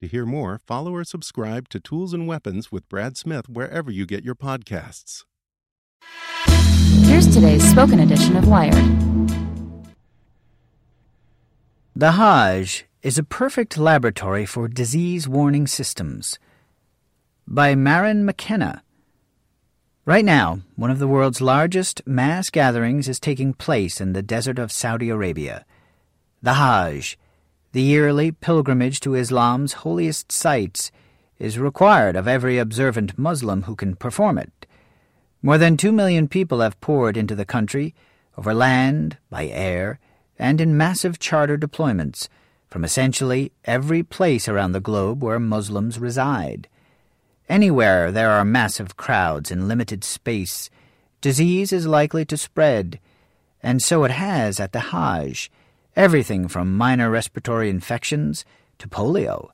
To hear more, follow or subscribe to Tools and Weapons with Brad Smith wherever you get your podcasts. Here's today's spoken edition of Wired. The Hajj is a perfect laboratory for disease warning systems. By Maryn McKenna. Right now, one of the world's largest mass gatherings is taking place in the desert of Saudi Arabia. The Hajj, the yearly pilgrimage to Islam's holiest sites, is required of every observant Muslim who can perform it. More than two million people have poured into the country, over land, by air, and in massive charter deployments, from essentially every place around the globe where Muslims reside. Anywhere there are massive crowds in limited space, disease is likely to spread, and so it has at the Hajj, everything from minor respiratory infections to polio.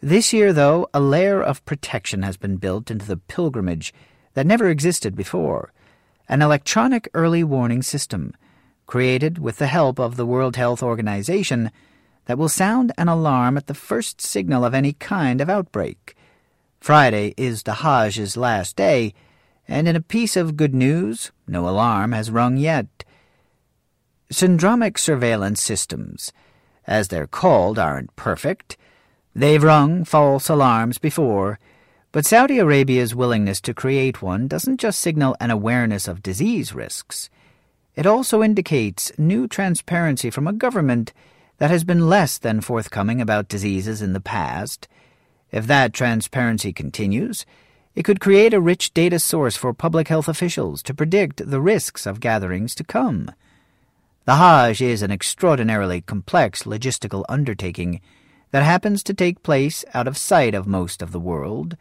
This year, though, a layer of protection has been built into the pilgrimage that never existed before an electronic early warning system created with the help of the World Health Organization that will sound an alarm at the first signal of any kind of outbreak. Friday is the Hajj's last day, and in a piece of good news, no alarm has rung yet. Syndromic surveillance systems, as they're called, aren't perfect. They've rung false alarms before, but Saudi Arabia's willingness to create one doesn't just signal an awareness of disease risks. It also indicates new transparency from a government that has been less than forthcoming about diseases in the past. If that transparency continues, it could create a rich data source for public health officials to predict the risks of gatherings to come. The Hajj is an extraordinarily complex logistical undertaking that happens to take place out of sight of most of the world.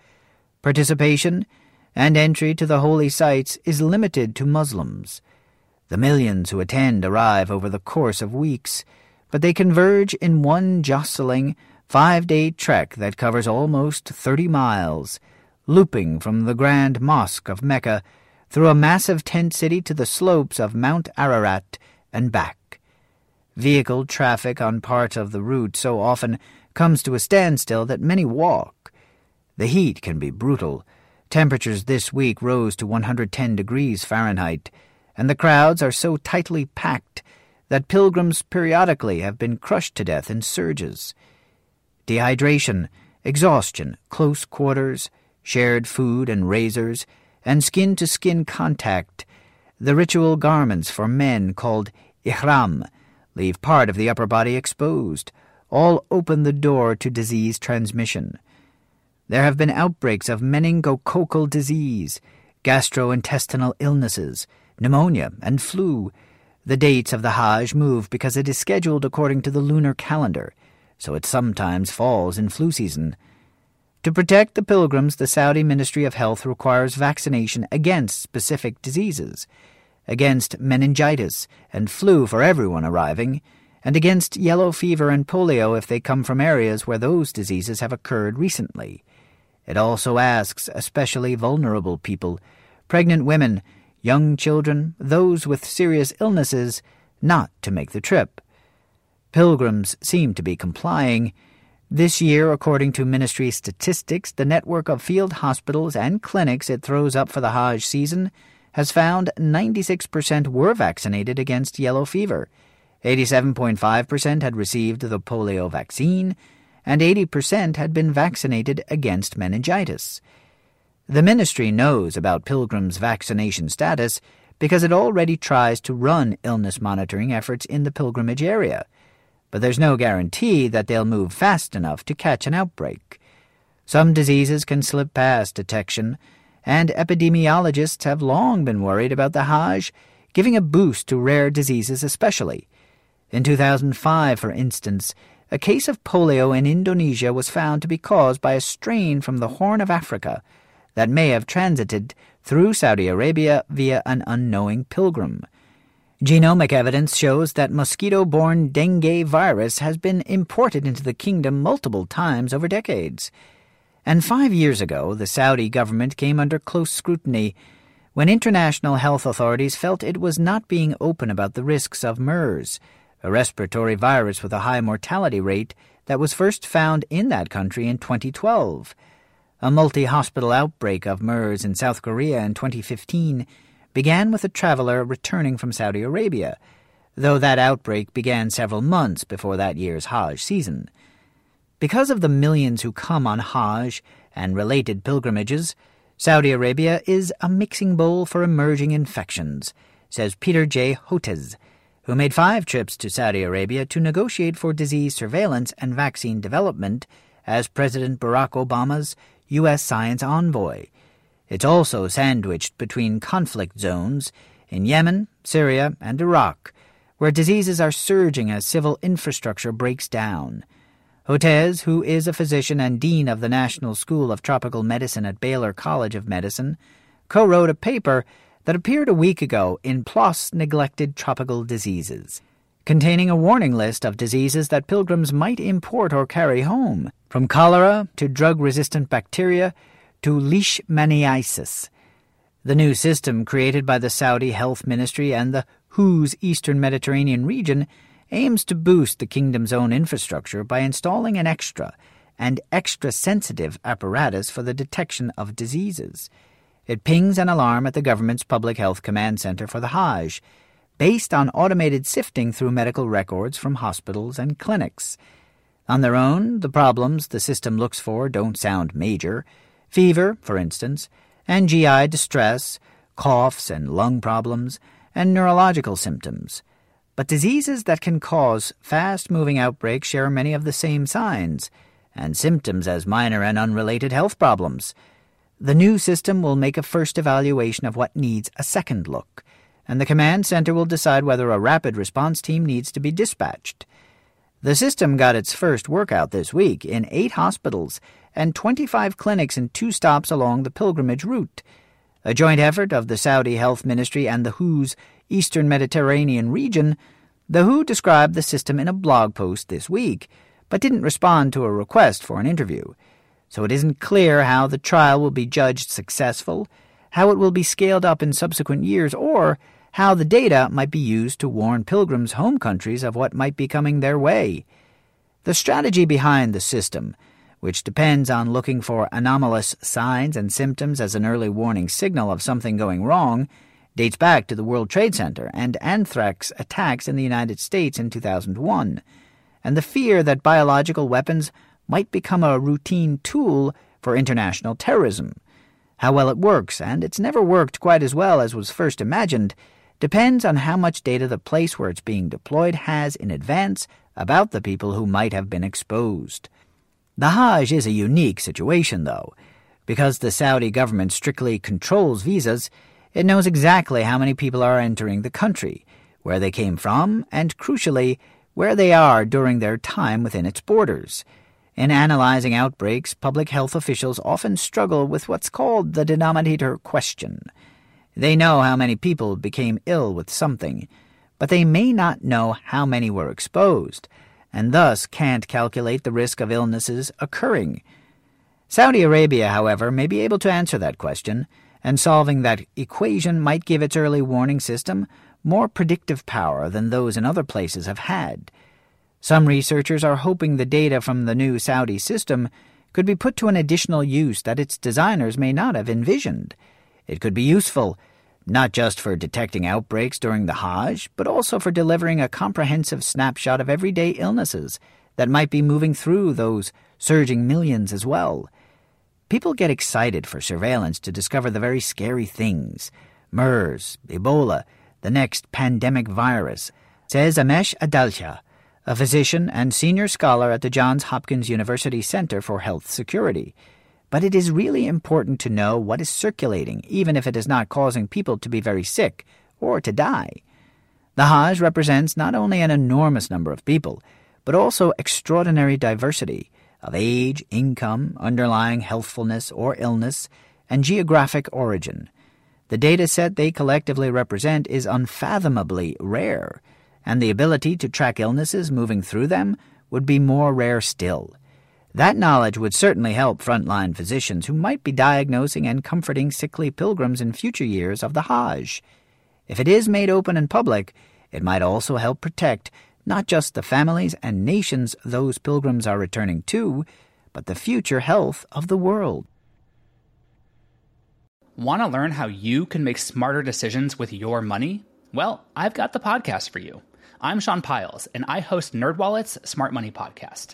Participation and entry to the holy sites is limited to Muslims. The millions who attend arrive over the course of weeks, but they converge in one jostling, five day trek that covers almost thirty miles, looping from the Grand Mosque of Mecca through a massive tent city to the slopes of Mount Arafat and back. Vehicle traffic on part of the route so often comes to a standstill that many walk. The heat can be brutal. Temperatures this week rose to 110 degrees Fahrenheit, and the crowds are so tightly packed that pilgrims periodically have been crushed to death in surges. Dehydration, exhaustion, close quarters, shared food and razors, and skin to skin contact, the ritual garments for men called ihram leave part of the upper body exposed, all open the door to disease transmission. There have been outbreaks of meningococcal disease, gastrointestinal illnesses, pneumonia, and flu. The dates of the Hajj move because it is scheduled according to the lunar calendar, so it sometimes falls in flu season. To protect the pilgrims, the Saudi Ministry of Health requires vaccination against specific diseases, against meningitis and flu for everyone arriving, and against yellow fever and polio if they come from areas where those diseases have occurred recently. It also asks especially vulnerable people, pregnant women, young children, those with serious illnesses, not to make the trip. Pilgrims seem to be complying. This year, according to ministry statistics, the network of field hospitals and clinics it throws up for the Hajj season has found 96% were vaccinated against yellow fever, 87.5% had received the polio vaccine, and 80% had been vaccinated against meningitis. The ministry knows about pilgrims' vaccination status because it already tries to run illness monitoring efforts in the pilgrimage area but there's no guarantee that they'll move fast enough to catch an outbreak. Some diseases can slip past detection, and epidemiologists have long been worried about the Hajj giving a boost to rare diseases especially. In 2005, for instance, a case of polio in Indonesia was found to be caused by a strain from the Horn of Africa that may have transited through Saudi Arabia via an unknowing pilgrim. Genomic evidence shows that mosquito borne dengue virus has been imported into the kingdom multiple times over decades. And five years ago, the Saudi government came under close scrutiny when international health authorities felt it was not being open about the risks of MERS, a respiratory virus with a high mortality rate that was first found in that country in 2012. A multi hospital outbreak of MERS in South Korea in 2015 began with a traveler returning from Saudi Arabia, though that outbreak began several months before that year's Hajj season. Because of the millions who come on Hajj and related pilgrimages, Saudi Arabia is a mixing bowl for emerging infections, says Peter J. Hotez, who made five trips to Saudi Arabia to negotiate for disease surveillance and vaccine development as President Barack Obama's U.S. science envoy it's also sandwiched between conflict zones in Yemen, Syria, and Iraq, where diseases are surging as civil infrastructure breaks down. Hotez, who is a physician and dean of the National School of Tropical Medicine at Baylor College of Medicine, co wrote a paper that appeared a week ago in PLOS Neglected Tropical Diseases, containing a warning list of diseases that pilgrims might import or carry home, from cholera to drug resistant bacteria to leishmaniasis. The new system created by the Saudi Health Ministry and the WHO's Eastern Mediterranean region aims to boost the kingdom's own infrastructure by installing an extra and extra sensitive apparatus for the detection of diseases. It pings an alarm at the government's Public Health Command Center for the Hajj, based on automated sifting through medical records from hospitals and clinics. On their own, the problems the system looks for don't sound major fever, for instance, and GI distress, coughs and lung problems, and neurological symptoms. But diseases that can cause fast moving outbreaks share many of the same signs and symptoms as minor and unrelated health problems. The new system will make a first evaluation of what needs a second look, and the command center will decide whether a rapid response team needs to be dispatched. The system got its first workout this week in eight hospitals and 25 clinics in two stops along the pilgrimage route. A joint effort of the Saudi Health Ministry and the WHO's Eastern Mediterranean region, the WHO described the system in a blog post this week, but didn't respond to a request for an interview. So it isn't clear how the trial will be judged successful, how it will be scaled up in subsequent years, or how the data might be used to warn pilgrims' home countries of what might be coming their way. The strategy behind the system which depends on looking for anomalous signs and symptoms as an early warning signal of something going wrong, dates back to the World Trade Center and anthrax attacks in the United States in 2001, and the fear that biological weapons might become a routine tool for international terrorism. How well it works, and it's never worked quite as well as was first imagined, depends on how much data the place where it's being deployed has in advance about the people who might have been exposed. The Hajj is a unique situation, though. Because the Saudi government strictly controls visas, it knows exactly how many people are entering the country, where they came from, and crucially, where they are during their time within its borders. In analyzing outbreaks, public health officials often struggle with what's called the denominator question. They know how many people became ill with something, but they may not know how many were exposed and thus can't calculate the risk of illnesses occurring. Saudi Arabia, however, may be able to answer that question, and solving that equation might give its early warning system more predictive power than those in other places have had. Some researchers are hoping the data from the new Saudi system could be put to an additional use that its designers may not have envisioned. It could be useful, not just for detecting outbreaks during the Hajj, but also for delivering a comprehensive snapshot of everyday illnesses that might be moving through those surging millions as well. People get excited for surveillance to discover the very scary things MERS, Ebola, the next pandemic virus, says Amesh Adalja, a physician and senior scholar at the Johns Hopkins University Center for Health Security. But it is really important to know what is circulating, even if it is not causing people to be very sick or to die. The Hajj represents not only an enormous number of people, but also extraordinary diversity of age, income, underlying healthfulness or illness, and geographic origin. The data set they collectively represent is unfathomably rare, and the ability to track illnesses moving through them would be more rare still. That knowledge would certainly help frontline physicians who might be diagnosing and comforting sickly pilgrims in future years of the Hajj. If it is made open and public, it might also help protect not just the families and nations those pilgrims are returning to, but the future health of the world. Want to learn how you can make smarter decisions with your money? Well, I've got the podcast for you. I'm Sean Pyles, and I host NerdWallet's Smart Money Podcast.